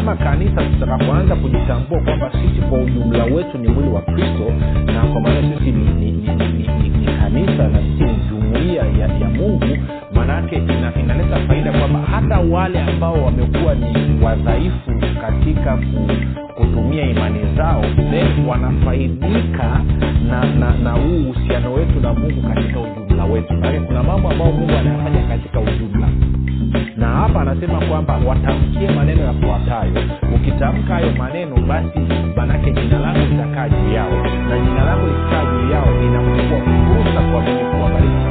kama kanisa tutakapoanza kujitambua kwamba sisi kwa ujumla wetu ni mwili wa kristo na kwa maana sisi ni, ni, ni, ni, ni, ni kanisa na sisi ni jumuia ya, ya mungu maanaake ina, inaleta faida kwamba hata wale ambao wamekuwa ni wadhaifu katika ku, kutumia imani zao then wanafaidika na na na huu uhusiano wetu na mungu katika ujumla wetu. Maanake kuna mambo ambayo mungu anayafanya katika ujumla na hapa anasema kwamba watamkie maneno yafuatayo. Ukitamka hayo maneno basi manake jina lako litakaa juu yao na jina lako likikaa juu yao inakuwa fursa kwa kuwabariki.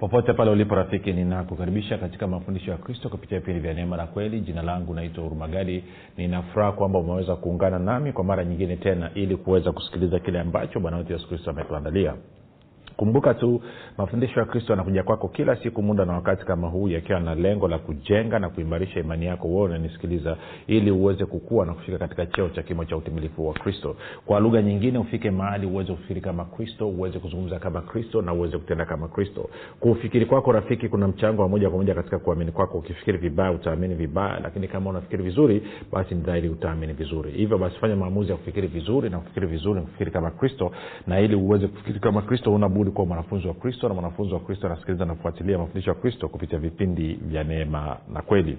Popote pale ulipo rafiki ninakukaribisha katika mafundisho ya kristo kupitia vipindi vya neema na kweli. Jina langu naitwa urumagadi ninafuraha kwamba umeweza kuungana nami kwa mara nyingine tena ili kuweza kusikiliza kile ambacho bwana wetu yesu kristo ametuandalia kumbuka tu mafundisho ya kristo yanakuja kwako kila siku muda na wakati kama huu yakiwa na lengo la kujenga na kuimarisha imani yako wewe unanisikiliza ili uweze kukua na kufika katika cheo cha kimo cha utimilifu wa kristo. Kwa lugha nyingine ufike mahali uweze kufikiri kama kristo uweze kuzungumza kama kristo na uweze kutenda kama kristo. Kufikiri kwako rafiki kuna mchango wa moja kwa moja katika kuamini kwako. Ukifikiri vibaya utaamini vibaya lakini kama unafikiri vizuri basi ni dhahiri utaamini vizuri. Hivyo basi fanya maamuzi ya kufikiri vizuri na kufikiri vizuri kufikiri kama kristo na ili uweze kufikiri kama kristo una kuwa mwanafunzi wa kristo na mwanafunzi wa kristo anasikiliza na kufuatilia mafundisho ya kristo kupitia vipindi vya neema na kweli.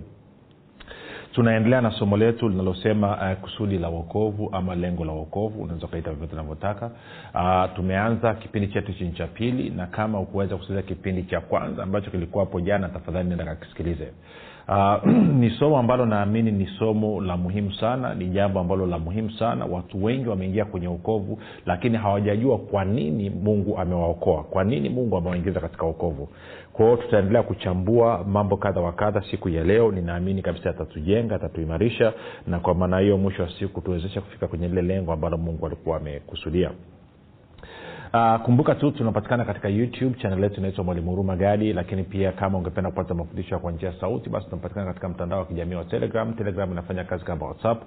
Tunaendelea na somo letu linalosema uh, kusudi la uokovu ama lengo la uokovu unaweza ukaita vyovyote unavyotaka. Uh, tumeanza kipindi chetu chini cha pili na kama ukuweza kusikiliza kipindi cha kwanza ambacho kilikuwa hapo jana tafadhali nenda kakisikilize Uh, ni somo ambalo naamini ni somo la muhimu sana ni jambo ambalo la muhimu sana. Watu wengi wameingia kwenye ukovu lakini hawajajua kwa nini mungu amewaokoa kwa nini mungu amewaingiza katika ukovu kwao tutaendelea kuchambua mambo kadha wa kadha siku ya leo. Ninaamini kabisa atatujenga atatuimarisha na kwa maana hiyo mwisho wa siku tuwezeshe kufika kwenye lile lengo ambalo mungu alikuwa amekusudia Uh, kumbuka tu tunapatikana katika youtube chanel yetu inaitwa mwalimu huruma gadi lakini pia kama ungependa kupata mafundisho kwa njia sauti basi tunapatikana katika mtandao wa kijamii wa telegram. Telegram inafanya kazi kama whatsapp.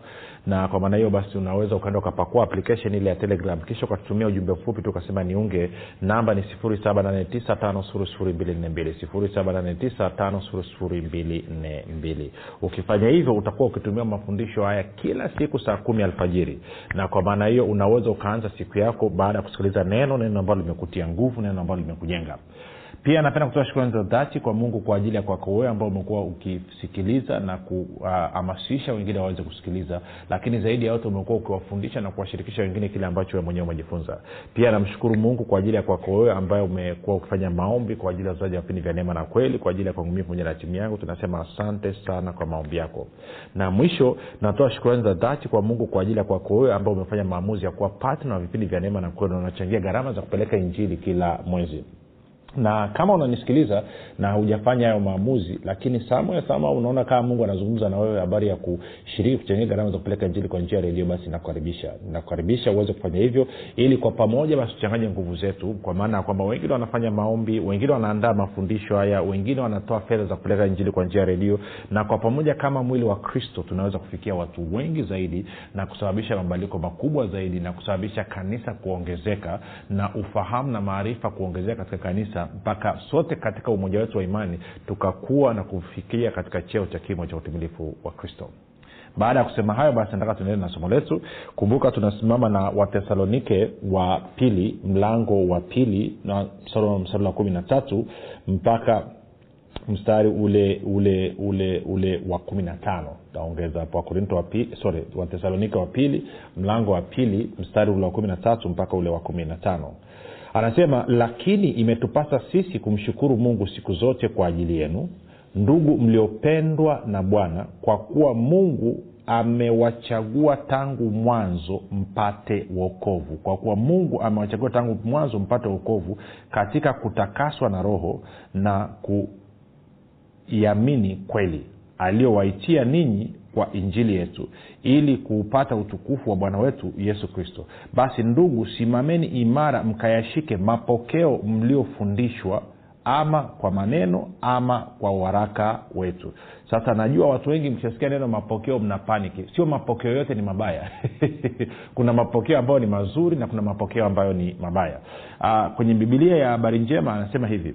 Na kwa maana hiyo basi unaweza ukaenda ukapakua application ile ya telegram. Kisha ukatutumia ujumbe mfupi tu niunge namba ni 7895242 ukifanya hivyo utakuwa ukitumia mafundisho haya kila siku saa kumi alfajiri. Na kwa maana hiyo unaweza ukaanza siku yako baada ya kusikiliza neno neno ambalo limekutia nguvu neno ambalo limekujenga pia napenda kutoa shukrani za dhati kwa mungu kwa ajili ya kwako wewe ambao umekuwa ukisikiliza na kuhamasisha uh, wengine waweze kusikiliza. Lakini zaidi ya yote umekuwa ukiwafundisha na kuwashirikisha wengine kile ambacho wewe mwenyewe umejifunza. Pia namshukuru mungu kwa ajili ya kwako wewe ambaye umekuwa ukifanya maombi kwa ajili ya uzaji wa vipindi vya neema na kweli kwa ajili ya kuangumia pamoja na timu yangu. Tunasema asante sana kwa maombi yako. Na mwisho natoa shukrani za dhati kwa mungu kwa ajili ya kwako wewe ambao umefanya maamuzi ya kuwa patna wa vipindi vya neema na kweli na unachangia gharama za kupeleka injili kila mwezi na kama unanisikiliza na hujafanya hayo maamuzi lakini sama unaona kama mungu anazungumza na wewe habari ya kushiriki kuchangia gharama za kupeleka injili kwa njia ya redio basi nakukaribisha. Nakukaribisha uweze kufanya hivyo ili kwa pamoja basi tuchanganye nguvu zetu kwa maana ya kwamba wengine wanafanya maombi wengine wanaandaa mafundisho haya wengine wanatoa fedha za kupeleka injili kwa njia ya redio na kwa pamoja kama mwili wa kristo tunaweza kufikia watu wengi zaidi na kusababisha mabadiliko makubwa zaidi na kusababisha kanisa kuongezeka na ufahamu na maarifa kuongezeka katika kanisa mpaka sote katika umoja wetu wa imani tukakuwa na kufikia katika cheo cha kimo cha utimilifu wa kristo. Baada ya kusema hayo basi nataka tuendelee na somo letu. Kumbuka tunasimama na wathesalonike wa pili mlango wa pili na mstari kumi na tatu mpaka mstari ule ule ule ule wa kumi na tano. Taongeza hapo wakorinto wa sorry watesalonike wa pili mlango wa pili mstari ule wa kumi na tatu mpaka ule wa kumi na tano anasema lakini imetupasa sisi kumshukuru mungu siku zote kwa ajili yenu ndugu mliopendwa na bwana kwa kuwa mungu amewachagua tangu mwanzo mpate wokovu. Kwa kuwa mungu amewachagua tangu mwanzo mpate wokovu katika kutakaswa na roho na kuiamini kweli. Aliyowaitia ninyi kwa injili yetu ili kuupata utukufu wa bwana wetu yesu kristo. Basi ndugu simameni imara mkayashike mapokeo mliofundishwa ama kwa maneno ama kwa uharaka wetu. Sasa najua watu wengi mkishasikia neno mapokeo mna paniki. Sio mapokeo yote ni mabaya. Kuna mapokeo ambayo ni mazuri na kuna mapokeo ambayo ni mabaya. Aa, kwenye bibilia ya habari njema anasema hivi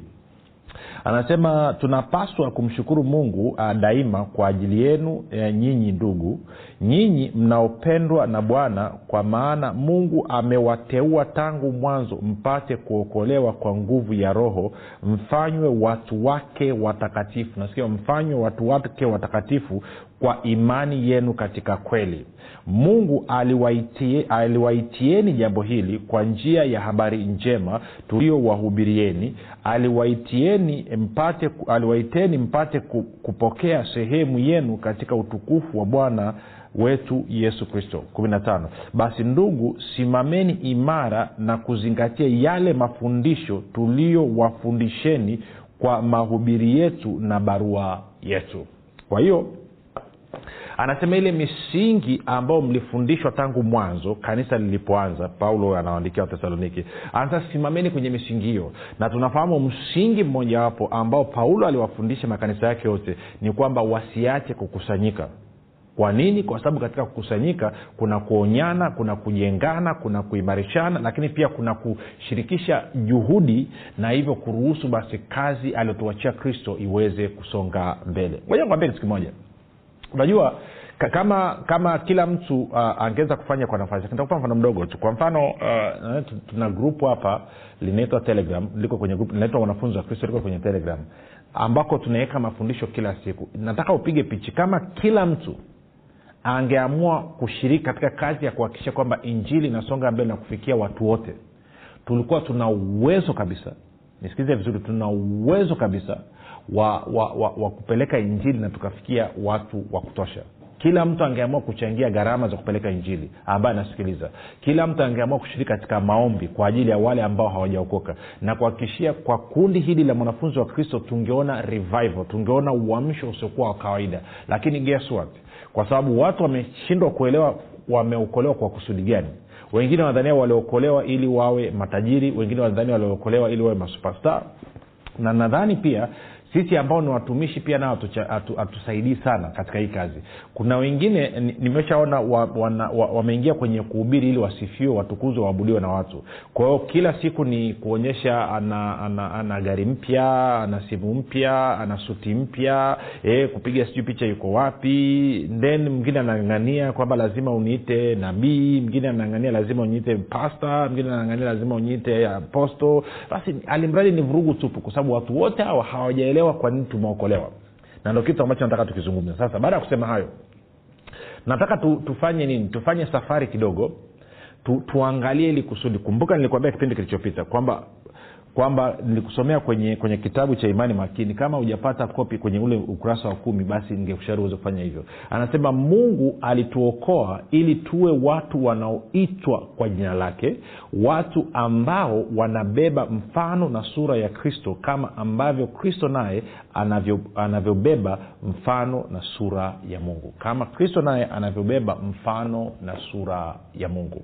anasema tunapaswa kumshukuru mungu uh, daima kwa ajili yenu uh, nyinyi ndugu. Nyinyi mnaopendwa na bwana kwa maana mungu amewateua tangu mwanzo mpate kuokolewa kwa nguvu ya roho mfanywe watu wake watakatifu. Nasikia mfanywe watu wake watakatifu kwa imani yenu katika kweli. Mungu aliwaitie, aliwaitieni jambo hili kwa njia ya habari njema tuliyowahubirieni aliwaitieni mpate aliwaiteni mpate kupokea sehemu yenu katika utukufu wa bwana wetu yesu kristo. 15 basi ndugu simameni imara na kuzingatia yale mafundisho tuliyowafundisheni kwa mahubiri yetu na barua yetu. Kwa hiyo anasema ile misingi ambayo mlifundishwa tangu mwanzo kanisa lilipoanza paulo anawaandikia wathesaloniki. Anasema simameni kwenye misingi hiyo. Na tunafahamu msingi mmojawapo ambao paulo aliwafundisha makanisa yake yote ni kwamba wasiache kukusanyika. Kwa nini? Kwa sababu katika kukusanyika kuna kuonyana kuna kujengana kuna kuimarishana lakini pia kuna kushirikisha juhudi na hivyo kuruhusu basi kazi aliyotuachia kristo iweze kusonga mbele. Moja kitu kimoja unajua kama kama kila mtu uh, angeweza kufanya kwa nafasi nitakupa mfano mdogo tu. Kwa mfano uh, tuna grupu hapa linaitwa telegram liko kwenye grupu linaitwa wanafunzi wa kristo liko kwenye telegram ambako tunaweka mafundisho kila siku. Nataka upige pichi kama kila mtu angeamua kushiriki katika kazi ya kuhakikisha kwamba injili inasonga mbele na kufikia watu wote tulikuwa tuna uwezo kabisa nisikilize vizuri tuna uwezo kabisa wa, wa, wa, wa kupeleka injili na tukafikia watu wa kutosha. Kila mtu angeamua kuchangia gharama za kupeleka injili. Ambaye anasikiliza kila mtu angeamua kushiriki katika maombi kwa ajili ya wale ambao hawajaokoka. Na kuhakikishia kwa kundi hili la mwanafunzi wa kristo tungeona revival tungeona uamsho usiokuwa wa kawaida. Lakini guess what? Kwa sababu watu wameshindwa kuelewa wameokolewa kwa kusudi gani? Wengine wanadhania waliokolewa ili wawe matajiri wengine wanadhania waliokolewa ili wawe masuperstar na nadhani pia sisi ambao ni watumishi pia nao hatusaidii atu, sana katika hii kazi. Kuna wengine nimeshaona wameingia wa, wa, kwenye kuhubiri ili wasifiwe watukuzwe waabudiwe na watu. Kwa hiyo kila siku ni kuonyesha ana, ana, ana gari mpya ana simu mpya ana suti mpya e, kupiga sijui picha yuko wapi then mwingine anang'ang'ania kwamba lazima uniite nabii mwingine anang'ania lazima uniite pasta mwingine anang'ania lazima uniite aposto basi alimradi ni vurugu tupu kwa sababu watu wote hawa hawajaelewa tumeokolewa kwa nini tumeokolewa? Na ndo kitu ambacho nataka tukizungumza sasa baada ya kusema hayo nataka tu, tufanye nini? Tufanye safari kidogo tu, tuangalie ili kusudi. Kumbuka nilikwambia kipindi kilichopita kwamba kwamba nilikusomea kwenye kwenye kitabu cha imani makini. Kama hujapata kopi kwenye ule ukurasa wa kumi basi ningekushauri uweze kufanya hivyo. Anasema mungu alituokoa ili tuwe watu wanaoitwa kwa jina lake watu ambao wanabeba mfano na sura ya kristo kama ambavyo kristo naye anavyo, anavyobeba mfano na sura ya mungu. Kama kristo naye anavyobeba mfano na sura ya mungu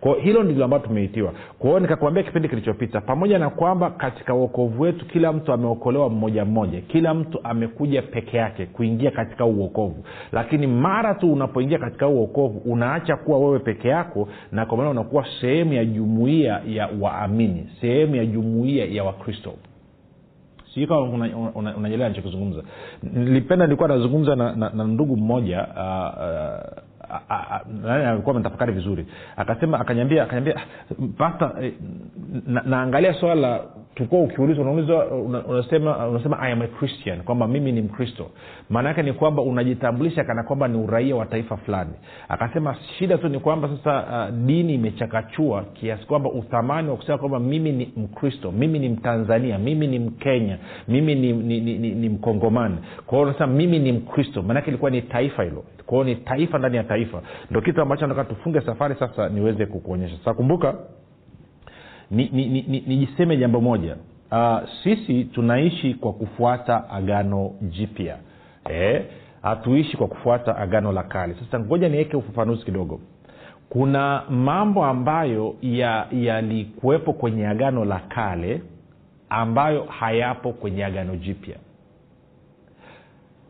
kwao hilo ndilo ambalo tumeitiwa. Kwao nikakwambia kipindi kilichopita pamoja na kwamba katika uokovu wetu kila mtu ameokolewa mmoja mmoja kila mtu amekuja peke yake kuingia katika uokovu lakini mara tu unapoingia katika uokovu unaacha kuwa wewe peke yako na kwa maana unakuwa sehemu ya jumuiya ya waamini sehemu ya jumuiya ya wakristo. Sijui kama unaelewa una, nilipenda nilikuwa nazungumza na, na, na ndugu mmoja uh, uh, alikuwa ametafakari vizuri. Akasema akanyambia akanyambia pasta eh, naangalia swala la tulikuwa ukiulizwa unaulizwa unasema unasema i am a christian kwamba mimi ni mkristo. Maana yake ni kwamba unajitambulisha kana kwamba ni uraia wa taifa fulani. Akasema shida tu ni kwamba sasa uh, dini imechakachua kiasi kwamba uthamani wa kusema kwamba mimi ni mkristo mimi ni mtanzania mimi ni mkenya mimi ni, ni, ni, ni, ni mkongomani. Kwa unasema mimi ni mkristo. Maanake ilikuwa ni taifa hilo. Kwao ni taifa ndani ya taifa. Ndo kitu ambacho nataka tufunge safari sasa niweze kukuonyesha. Sasa kumbuka nijiseme ni, ni, ni, jambo moja. Uh, sisi tunaishi kwa kufuata agano jipya. Hatuishi e, kwa kufuata agano la kale. Sasa ngoja niweke ufafanuzi kidogo. Kuna mambo ambayo yalikuwepo ya kwenye agano la kale ambayo hayapo kwenye agano jipya.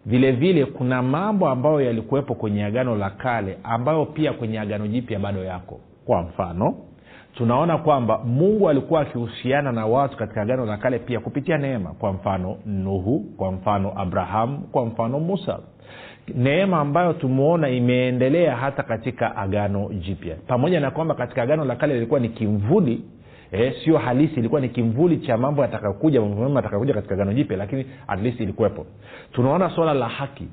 Vile vile kuna mambo ambayo yalikuwepo kwenye agano la kale ambayo pia kwenye agano jipya bado yako. Kwa mfano tunaona kwamba mungu alikuwa akihusiana na watu katika agano la kale pia kupitia neema. Kwa mfano nuhu kwa mfano abrahamu kwa mfano musa. Neema ambayo tumeona imeendelea hata katika agano jipya. Pamoja na kwamba katika agano la kale ilikuwa ni kimvuli eh, sio halisi ilikuwa ni kimvuli cha mambo yatakakuja mambo mema yatakayokuja katika agano jipya lakini at least ilikuwepo. Tunaona swala la haki.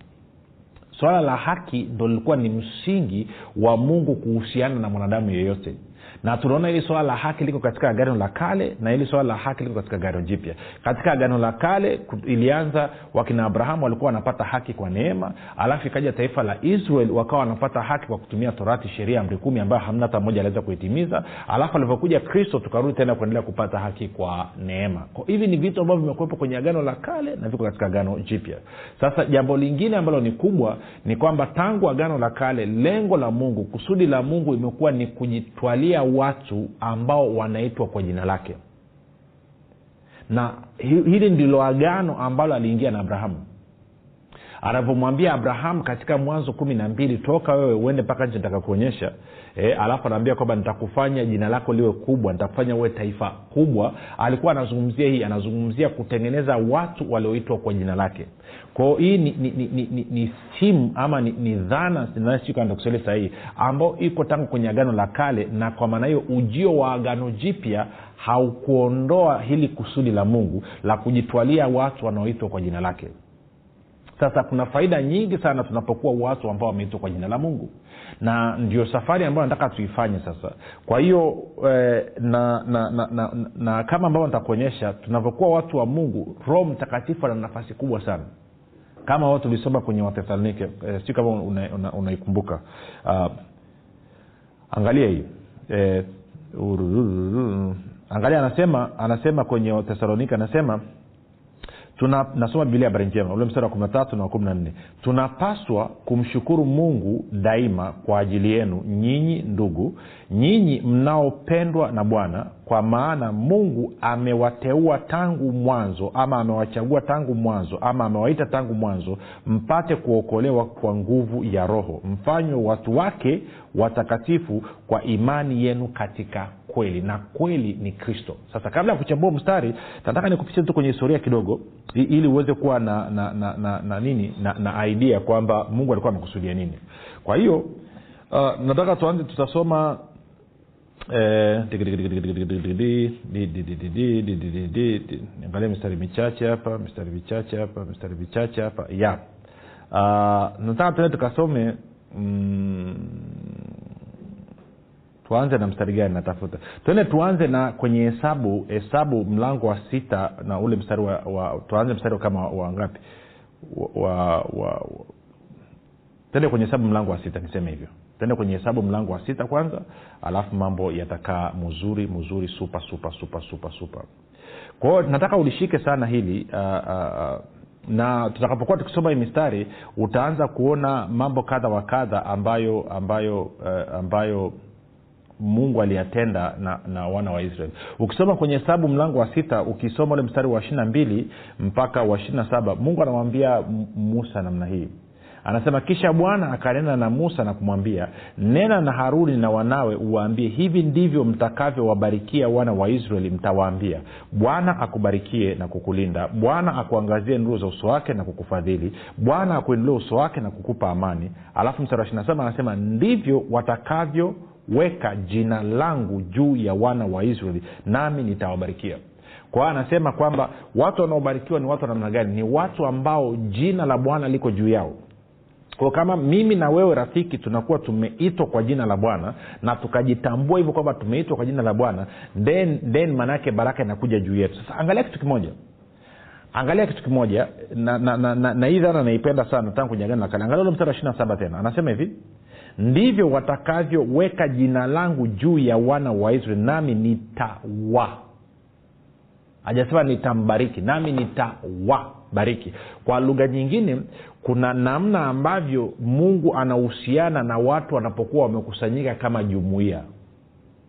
Swala la haki ndo lilikuwa ni msingi wa mungu kuhusiana na mwanadamu yeyote na tunaona hili swala la haki liko katika agano la kale na hili swala la haki liko katika agano jipya. Katika agano la kale ilianza wakina abrahamu walikuwa wanapata haki kwa neema alafu ikaja taifa la israel wakawa wanapata haki kwa kutumia torati sheria amri kumi ambayo hamna hata mmoja aliweza kuitimiza. Alafu alivyokuja kristo tukarudi tena kuendelea kupata haki kwa neema. Hivi ni vitu ambavyo vimekuwepo kwenye agano la kale na viko katika agano jipya. Sasa jambo lingine ambalo ni kubwa ni kwamba tangu agano la kale lengo la mungu kusudi la mungu imekuwa ni kujitwalia watu ambao wanaitwa kwa jina lake. Na hili ndilo agano ambalo aliingia na abrahamu. Anavyomwambia abrahamu katika mwanzo kumi na mbili toka wewe uende mpaka nchi nitakakuonyesha e, alafu anaambia kwamba nitakufanya jina lako liwe kubwa nitakufanya uwe taifa kubwa. Alikuwa anazungumzia hii anazungumzia kutengeneza watu walioitwa kwa jina lake. Kwao hii ni, ni, ni, ni, ni, ni simu ama ni, ni dhana kuseli sahii ambao iko tangu kwenye agano la kale na kwa maana hiyo ujio wa agano jipya haukuondoa hili kusudi la mungu la kujitwalia watu wanaoitwa kwa jina lake sasa kuna faida nyingi sana tunapokuwa watu ambao wameitwa kwa jina la mungu. Na ndio safari ambayo nataka tuifanye sasa. Kwa hiyo eh, na, na, na, na, na, na kama ambavyo nitakuonyesha tunavyokuwa watu wa mungu roho mtakatifu ana nafasi kubwa sana. Kama wao tulisoma kwenye wathesalonike eh, si kama unaikumbuka una, una uh, angalia hii. Eh, angalia anasema anasema kwenye wathesalonike anasema tuna nasoma bibilia habari njema ule mstari wa kumi na tatu na wa kumi na nne. Tunapaswa kumshukuru mungu daima kwa ajili yenu nyinyi ndugu nyinyi mnaopendwa na bwana kwa maana mungu amewateua tangu mwanzo ama amewachagua tangu mwanzo ama amewaita tangu mwanzo mpate kuokolewa kwa nguvu ya roho. Mfanywe watu wake watakatifu kwa imani yenu katika kweli na kweli ni kristo sasa kabla ya kuchambua mstari nataka nikupitia tu kwenye historia kidogo ili uweze kuwa na na, na, na, na nini na, na idea kwamba mungu alikuwa amekusudia nini kwa hiyo uh, nataka tuanze tutasoma niangalie mistari michache hapa mistari michache hapa mistari michache hapa ya uh, nataka tuende tukasome mm, tuanze na mstari gani natafuta? Tuende tuanze na kwenye hesabu hesabu mlango wa sita na ule mstari wa, wa tuanze mstari kama wangapi wa, wa, wa tende kwenye hesabu mlango wa sita niseme hivyo. Tende kwenye hesabu mlango wa sita kwanza alafu mambo yatakaa mzuri mzuri supa supa supa supa supa kwao nataka ulishike sana hili uh, uh, na tutakapokuwa tukisoma hii mistari utaanza kuona mambo kadha wa kadha ambayo ambayo uh, ambayo mungu aliyatenda na, na wana wa israeli ukisoma kwenye hesabu mlango wa sita ukisoma ule mstari wa ishirina mbili mpaka wa ishirina saba mungu anamwambia musa namna hii. Anasema kisha bwana akanena na musa na kumwambia nena na haruni na wanawe uwaambie hivi ndivyo mtakavyowabarikia wana wa israeli mtawaambia bwana akubarikie na kukulinda bwana akuangazie nuru za uso wake na kukufadhili bwana akuinulie uso wake na kukupa amani alafu mstari wa anasema ndivyo watakavyo weka jina langu juu ya wana wa israeli nami nitawabarikia. Kwa hiyo anasema kwamba watu wanaobarikiwa ni watu wa namna gani? Ni watu ambao jina la bwana liko juu yao. Kwa kama mimi na wewe rafiki tunakuwa tumeitwa kwa jina la bwana na tukajitambua hivyo kwamba tumeitwa kwa jina la bwana then, then maanaake baraka inakuja juu yetu. Sasa angalia kitu kimoja. Angalia kitu kimoja na, na, na, na, na naipenda sana tangu kwenye agano la kale. Angalia ule mstari wa ishiri na saba tena. Anasema hivi ndivyo watakavyoweka jina langu juu ya wana wa israeli nami nitawa. Hajasema nitambariki nami nitawabariki kwa lugha nyingine kuna namna ambavyo mungu anahusiana na watu wanapokuwa wamekusanyika kama jumuiya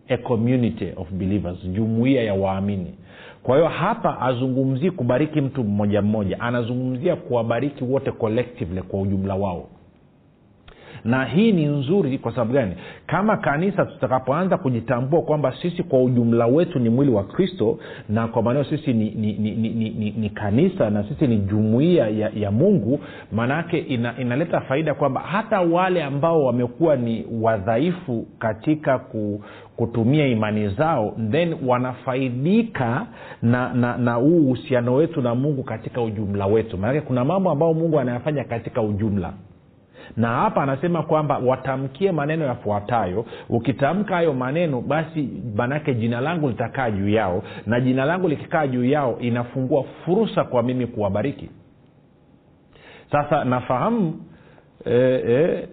a community of believers jumuiya ya waamini. Kwa hiyo hapa azungumzii kubariki mtu mmoja mmoja anazungumzia kuwabariki wote collectively kwa ujumla wao na hii ni nzuri kwa sababu gani? Kama kanisa tutakapoanza kujitambua kwamba sisi kwa ujumla wetu ni mwili wa kristo na kwa maanao sisi ni, ni, ni, ni, ni, ni, ni kanisa na sisi ni jumuiya ya, ya mungu maanaake ina, inaleta faida kwamba hata wale ambao wamekuwa ni wadhaifu katika ku kutumia imani zao then wanafaidika na na na huu uhusiano wetu na mungu katika ujumla wetu. Maanake kuna mambo ambayo mungu anayafanya katika ujumla na hapa anasema kwamba watamkie maneno yafuatayo. Ukitamka hayo maneno basi manake jina langu litakaa juu yao na jina langu likikaa juu yao inafungua fursa kwa mimi kuwabariki. Sasa nafahamu e, e,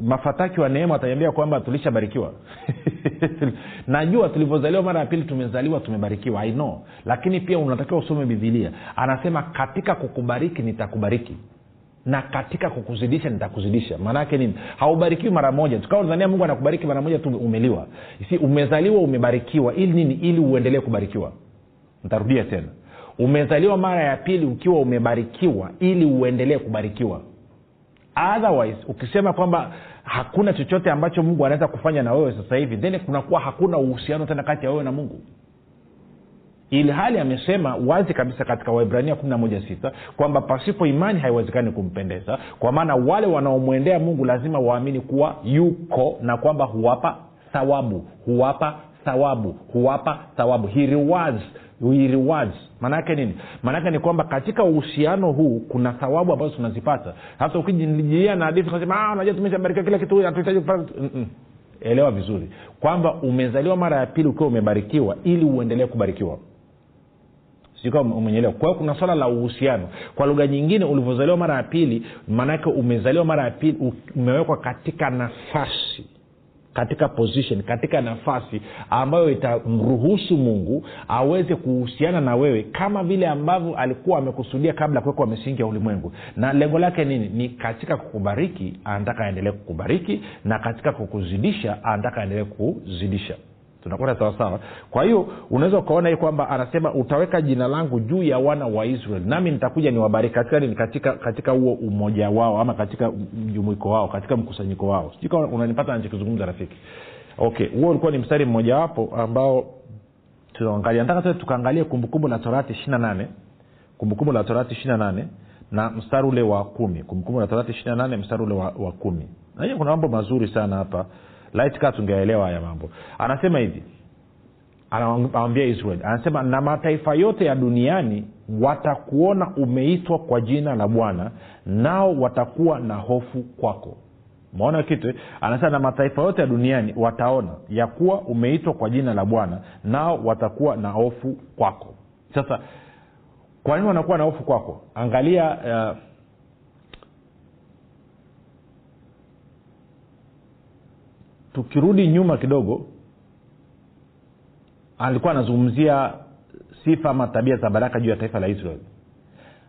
mafataki wa neema wataniambia kwamba tulishabarikiwa. Najua tulivyozaliwa mara ya pili tumezaliwa tumebarikiwa i know. Lakini pia unatakiwa usome bidhilia anasema katika kukubariki nitakubariki na katika kukuzidisha nitakuzidisha. Maanaake nini? Haubarikiwi mara moja. Tukawa dhania mungu anakubariki mara moja tu umeliwa. Si umezaliwa umebarikiwa. Ili nini? Ili uendelee kubarikiwa. Ntarudia tena. Umezaliwa mara ya pili ukiwa umebarikiwa ili uendelee kubarikiwa. Otherwise ukisema kwamba hakuna chochote ambacho mungu anaweza kufanya na wewe sasa hivi then kunakuwa hakuna uhusiano tena kati ya wewe na mungu ili hali amesema wazi kabisa katika waibrania 116 kwamba pasipo imani haiwezekani kumpendeza. Kwa maana wale wanaomwendea mungu lazima waamini kuwa yuko na kwamba huwapa thawabu huwapa thawabu huwapa thawabu. He rewards rewards. Maanaake nini? Maanaake ni kwamba katika uhusiano huu kuna thawabu ambazo tunazipata. Hasa ukijilia na hadithi unasema unajua tumeshabarikiwa kila kitu hatuhitaji kupata elewa vizuri. Kwamba umezaliwa mara ya pili ukiwa umebarikiwa ili uendelee kubarikiwa sikuwa umenyelewa kwa hiyo kuna swala la uhusiano. Kwa lugha nyingine ulivyozaliwa mara ya pili maanake umezaliwa mara ya pili umewekwa katika nafasi katika position katika nafasi ambayo itamruhusu mungu aweze kuhusiana na wewe kama vile ambavyo alikuwa amekusudia kabla kuwekwa misingi ya ulimwengu. Na lengo lake nini? Ni katika kukubariki anataka aendelee kukubariki na katika kukuzidisha anataka aendelee kukuzidisha tunakwenda sawasawa. Kwa hiyo unaweza ukaona hii kwamba anasema utaweka jina langu juu ya wana wa israel. Nami nitakuja niwabariki. Katika nini? Katika huo umoja wao ama katika mjumuiko wao katika mkusanyiko wao. Sijui kama unanipata nachokizungumza rafiki. Okay huo ulikuwa ni mstari mmojawapo ambao tunaangalia. Nataka tukaangalie kumbukumbu la torati ishiri na nane. Kumbukumbu la torati ishiri na nane na mstari ule wa kumi. Kumbukumbu la torati ishiri na nane mstari ule wa, wa kumi. Najua kuna mambo mazuri sana hapa kaa tungeelewa haya mambo. Anasema hivi. Anawambia israel. Anasema na mataifa yote ya duniani watakuona umeitwa kwa jina la bwana nao watakuwa na hofu kwako. Maona kitu anasema na mataifa yote ya duniani wataona ya kuwa umeitwa kwa jina la bwana nao watakuwa na hofu kwako. Sasa kwa nini wanakuwa na hofu kwako? Angalia uh, tukirudi nyuma kidogo alikuwa anazungumzia sifa ama tabia za baraka juu ya taifa la israeli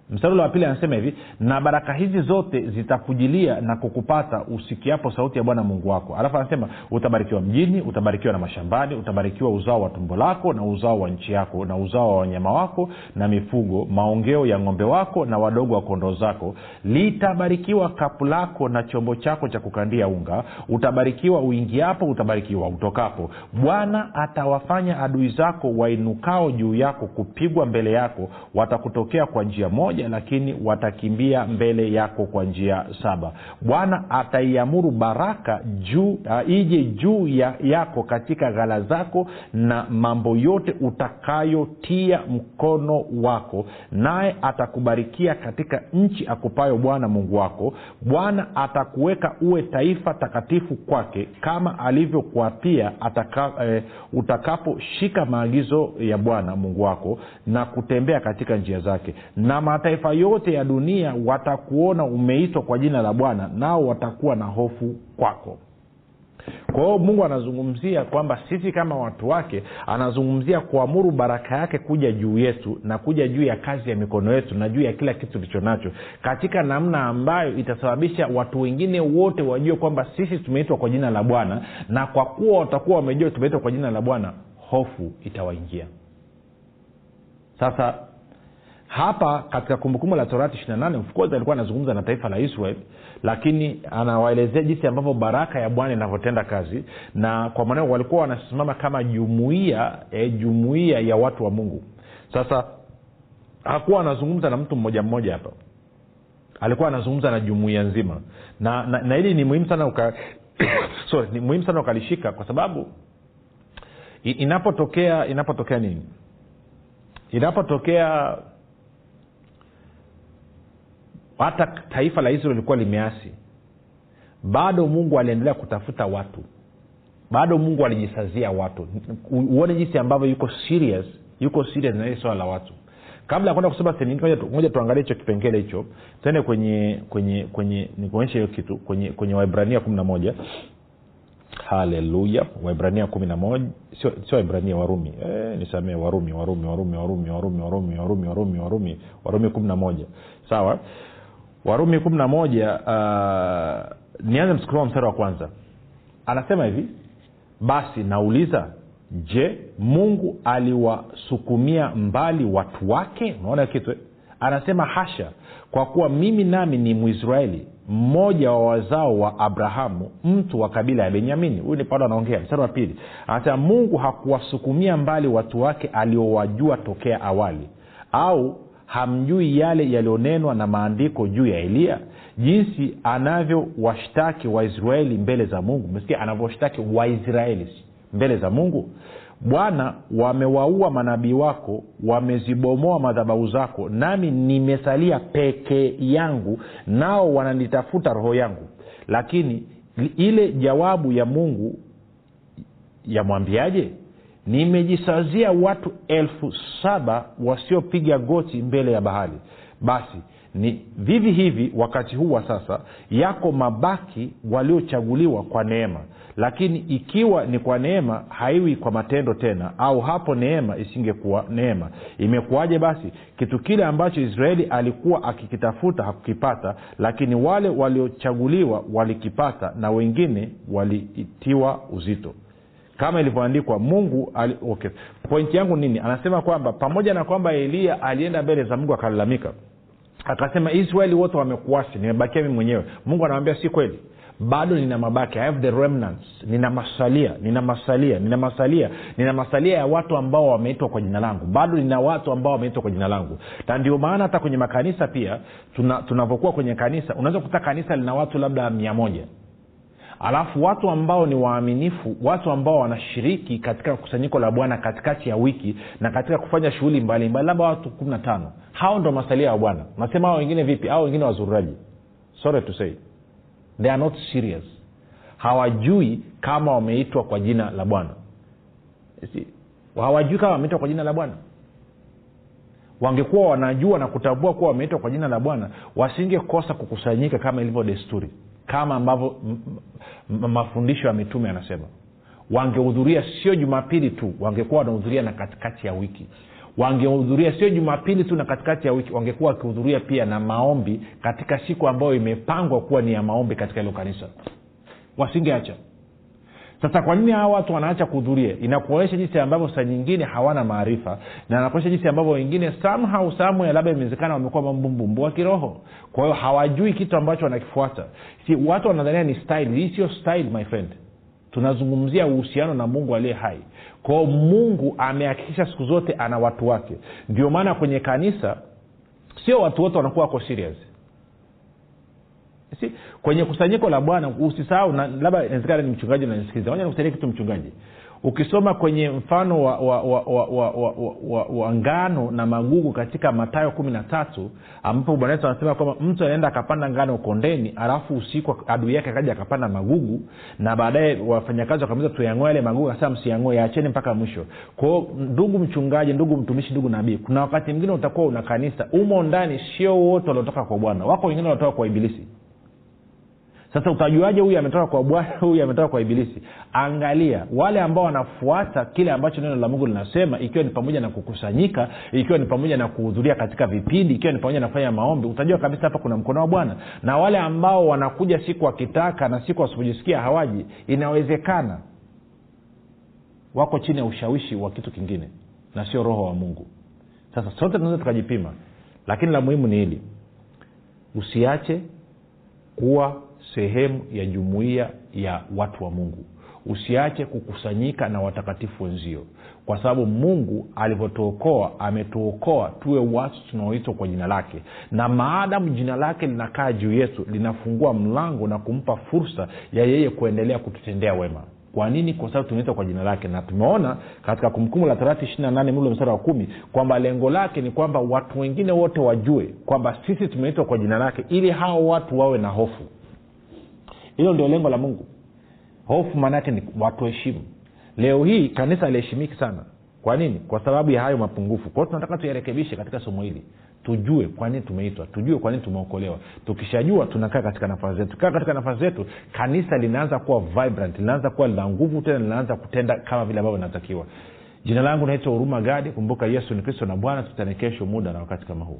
mstari wa pili anasema hivi na baraka hizi zote zitakujilia na kukupata usikiapo sauti ya bwana mungu wako. Alafu anasema utabarikiwa mjini utabarikiwa na mashambani utabarikiwa uzao wa tumbo lako na uzao wa nchi yako na uzao wa wanyama wako na mifugo maongeo ya ng'ombe wako na wadogo wa kondoo zako. Litabarikiwa kapu lako na chombo chako cha kukandia unga. Utabarikiwa uingiapo utabarikiwa utokapo. Bwana atawafanya adui zako wainukao juu yako kupigwa mbele yako watakutokea kwa njia moja moja lakini watakimbia mbele yako kwa njia saba. Bwana ataiamuru baraka juu uh, ije juu ya, yako katika ghala zako na mambo yote utakayotia mkono wako naye atakubarikia katika nchi akupayo bwana mungu wako. Bwana atakuweka uwe taifa takatifu kwake kama alivyokuapia eh, utakaposhika maagizo ya bwana mungu wako na kutembea katika njia zake. Na mataifa yote ya dunia watakuona umeitwa kwa jina la bwana nao watakuwa na hofu kwako. Kwa hiyo mungu anazungumzia kwamba sisi kama watu wake anazungumzia kuamuru baraka yake kuja juu yetu na kuja juu ya kazi ya mikono yetu na juu ya kila kitu tulicho nacho katika namna ambayo itasababisha watu wengine wote wajue kwamba sisi tumeitwa kwa jina la bwana na kwa kuwa watakuwa wamejua tumeitwa kwa jina la bwana hofu itawaingia. Sasa hapa katika kumbukumbu la torati 28 of course alikuwa anazungumza na taifa la israel lakini anawaelezea jinsi ambavyo baraka ya bwana inavyotenda kazi na kwa maneno walikuwa wanasimama kama jumuia e, jumuia ya watu wa mungu. Sasa hakuwa anazungumza na mtu mmoja mmoja hapa. Alikuwa anazungumza na jumuia nzima. Na, na, na hili ni muhimu sana uka sorry, ni muhimu sana ukalishika kwa sababu inapotokea inapotokea nini? Inapotokea hata taifa la israel lilikuwa limeasi. Bado mungu aliendelea kutafuta watu. Bado mungu alijisazia watu. Uone jinsi ambavyo yuko serious yuko serious na hili swala la watu. Kabla ya kwenda kusoma moja tuangalie hicho kipengele hicho. Tende kwenye kwenye kwenye nikuonyeshe hiyo kitu kwenye kwenye waibrania kumi na moja. Haleluya. Waibrania kumi na moja sio sio waibrania warumi. E, nisamee warumi warumi warumi warumi warumi warumi warumi warumi warumi warumi kumi na moja. Sawa warumi kumi na moja uh, nianze msukuma mstari wa kwanza. Anasema hivi basi nauliza je mungu aliwasukumia mbali watu wake? Unaona kitu eh? anasema hasha kwa kuwa mimi nami ni mwisraeli mmoja wa wazao wa abrahamu mtu wa kabila ya benyamini. Huyu ni paulo anaongea mstari wa pili. Anasema mungu hakuwasukumia mbali watu wake aliowajua tokea awali au hamjui yale yaliyonenwa na maandiko juu ya eliya jinsi anavyowashtaki waisraeli mbele za mungu. Mesikia anavyoshtaki waisraeli mbele za mungu? Bwana wamewaua manabii wako wamezibomoa madhabahu zako nami nimesalia pekee yangu nao wananitafuta roho yangu. Lakini ile jawabu ya mungu yamwambiaje nimejisazia watu elfu saba wasiopiga goti mbele ya bahari. Basi ni vivi hivi wakati huu wa sasa yako mabaki waliochaguliwa kwa neema. Lakini ikiwa ni kwa neema haiwi kwa matendo tena au hapo neema isingekuwa neema. Imekuwaje basi? Kitu kile ambacho israeli alikuwa akikitafuta hakukipata lakini wale waliochaguliwa walikipata na wengine waliitiwa uzito kama ilivyoandikwa mungu ali, okay. pointi yangu nini? Anasema kwamba pamoja na kwamba eliya alienda mbele za mungu akalalamika akasema israeli wote wamekuasi nimebakia mi mwenyewe. Mungu anamwambia si kweli. Bado nina mabaki. I have the remnants. Nina masalia. Nina masalia. Nina masalia. Nina masalia ya watu ambao wameitwa kwa jina langu. Bado nina watu ambao wameitwa kwa jina langu. Na ndio maana hata kwenye makanisa pia tunavyokuwa kwenye kanisa unaweza kukuta kanisa lina watu labda mia moja alafu watu ambao ni waaminifu watu ambao wanashiriki katika kusanyiko la bwana katikati ya wiki na katika kufanya shughuli mbalimbali labda watu kumi na tano hao ndo masalia ya bwana. Nasema hao wengine vipi? Au wengine wazururaji. Sorry to say. They are not serious. Hawajui kama wameitwa kwa jina la bwana. Hawajui kama wameitwa kwa jina la bwana. Wangekuwa wanajua na kutambua kuwa wameitwa kwa jina la bwana wasingekosa kukusanyika kama ilivyo desturi kama ambavyo m- m- mafundisho ya mitume yanasema. Wangehudhuria sio jumapili tu wangekuwa wanahudhuria na katikati ya wiki. Wangehudhuria sio jumapili tu na katikati ya wiki wangekuwa wakihudhuria pia na maombi katika siku ambayo imepangwa kuwa ni ya maombi katika hilo kanisa. Wasingeacha sasa kwa nini hawa watu wanaacha kuhudhuria? Inakuonyesha jinsi ambavyo saa nyingine hawana maarifa na nakuonyesha jinsi ambavyo wengine somehow somewhere labda imewezekana wamekuwa wa kiroho. Kwa hiyo hawajui kitu ambacho wanakifuata. Si watu wanadhania ni style. Hii sio style my friend. Tunazungumzia uhusiano na mungu aliye hai. Kwao mungu amehakikisha siku zote ana watu wake. Ndio maana kwenye kanisa sio watu wote wanakuwa wako serious si kwenye kusanyiko la bwana usisahau labda inawezekana ni mchungaji nanisikiza moja nikusaidie kitu mchungaji. Ukisoma kwenye mfano wa, wa, wa, wa, wa, wa, wa, wa, wa ngano na magugu katika matayo kumi na tatu ambapo bwana yesu anasema kwamba mtu anaenda akapanda ngano kondeni alafu usiku adui yake akaja akapanda magugu na baadaye wafanyakazi wakamiza tuyang'oe yale magugu? Akasema msiyang'oe yaacheni mpaka mwisho. Kwao ndugu mchungaji ndugu mtumishi ndugu nabii kuna wakati mwingine utakuwa una kanisa umo ndani sio wote waliotoka kwa bwana wako wengine waliotoka kwa ibilisi sasa utajuaje huyu ametoka kwa bwana huyu ametoka kwa ibilisi? Angalia wale ambao wanafuata kile ambacho neno la mungu linasema ikiwa ni pamoja na kukusanyika ikiwa ni pamoja na kuhudhuria katika vipindi ikiwa ni pamoja na kufanya maombi utajua kabisa hapa kuna mkono wa bwana. Na wale ambao wanakuja siku wakitaka na siku wasipojisikia hawaji inawezekana wako chini ya ushawishi wa kitu kingine na sio roho wa mungu. Sasa sote tunaweza tukajipima lakini la muhimu ni hili. Usiache kuwa sehemu ya jumuiya ya watu wa mungu. Usiache kukusanyika na watakatifu wenzio. Kwa sababu mungu alivyotuokoa ametuokoa tuwe watu tunaoitwa kwa jina lake. Na maadamu jina lake linakaa juu yetu linafungua mlango na kumpa fursa ya yeye kuendelea kututendea wema. Kwa nini? Kwa sababu tumeitwa kwa jina lake. Na tumeona katika kumbukumbu la torati mlo mstari wa kumi kwamba lengo lake ni kwamba watu wengine wote wajue kwamba sisi tumeitwa kwa jina lake ili hao watu wawe na hofu hilo ndio lengo la mungu. Hofu maanaake ni watu heshimu leo hii kanisa aliheshimiki sana. Kwa nini? Kwa sababu ya hayo mapungufu. Kwao tunataka tuyarekebishe katika somo hili. Tujue kwa nini tumeitwa. Tujue kwa nini tumeokolewa. Tukishajua tunakaa katika nafasi zetu. Kaa katika nafasi zetu kanisa linaanza kuwa vibrant linaanza kuwa lina nguvu tena linaanza kutenda kama vile ambavyo linatakiwa. Jina langu naitwa huruma gadi. Kumbuka yesu ni kristo na bwana. Tutane kesho muda na wakati kama huu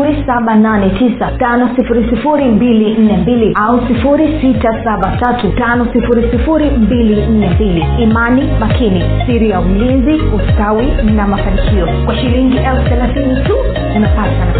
789 au 673 imani makini siri ya ulinzi ustawi na mafanikio. Kwa shilingi elfu thelathini tu unapata yako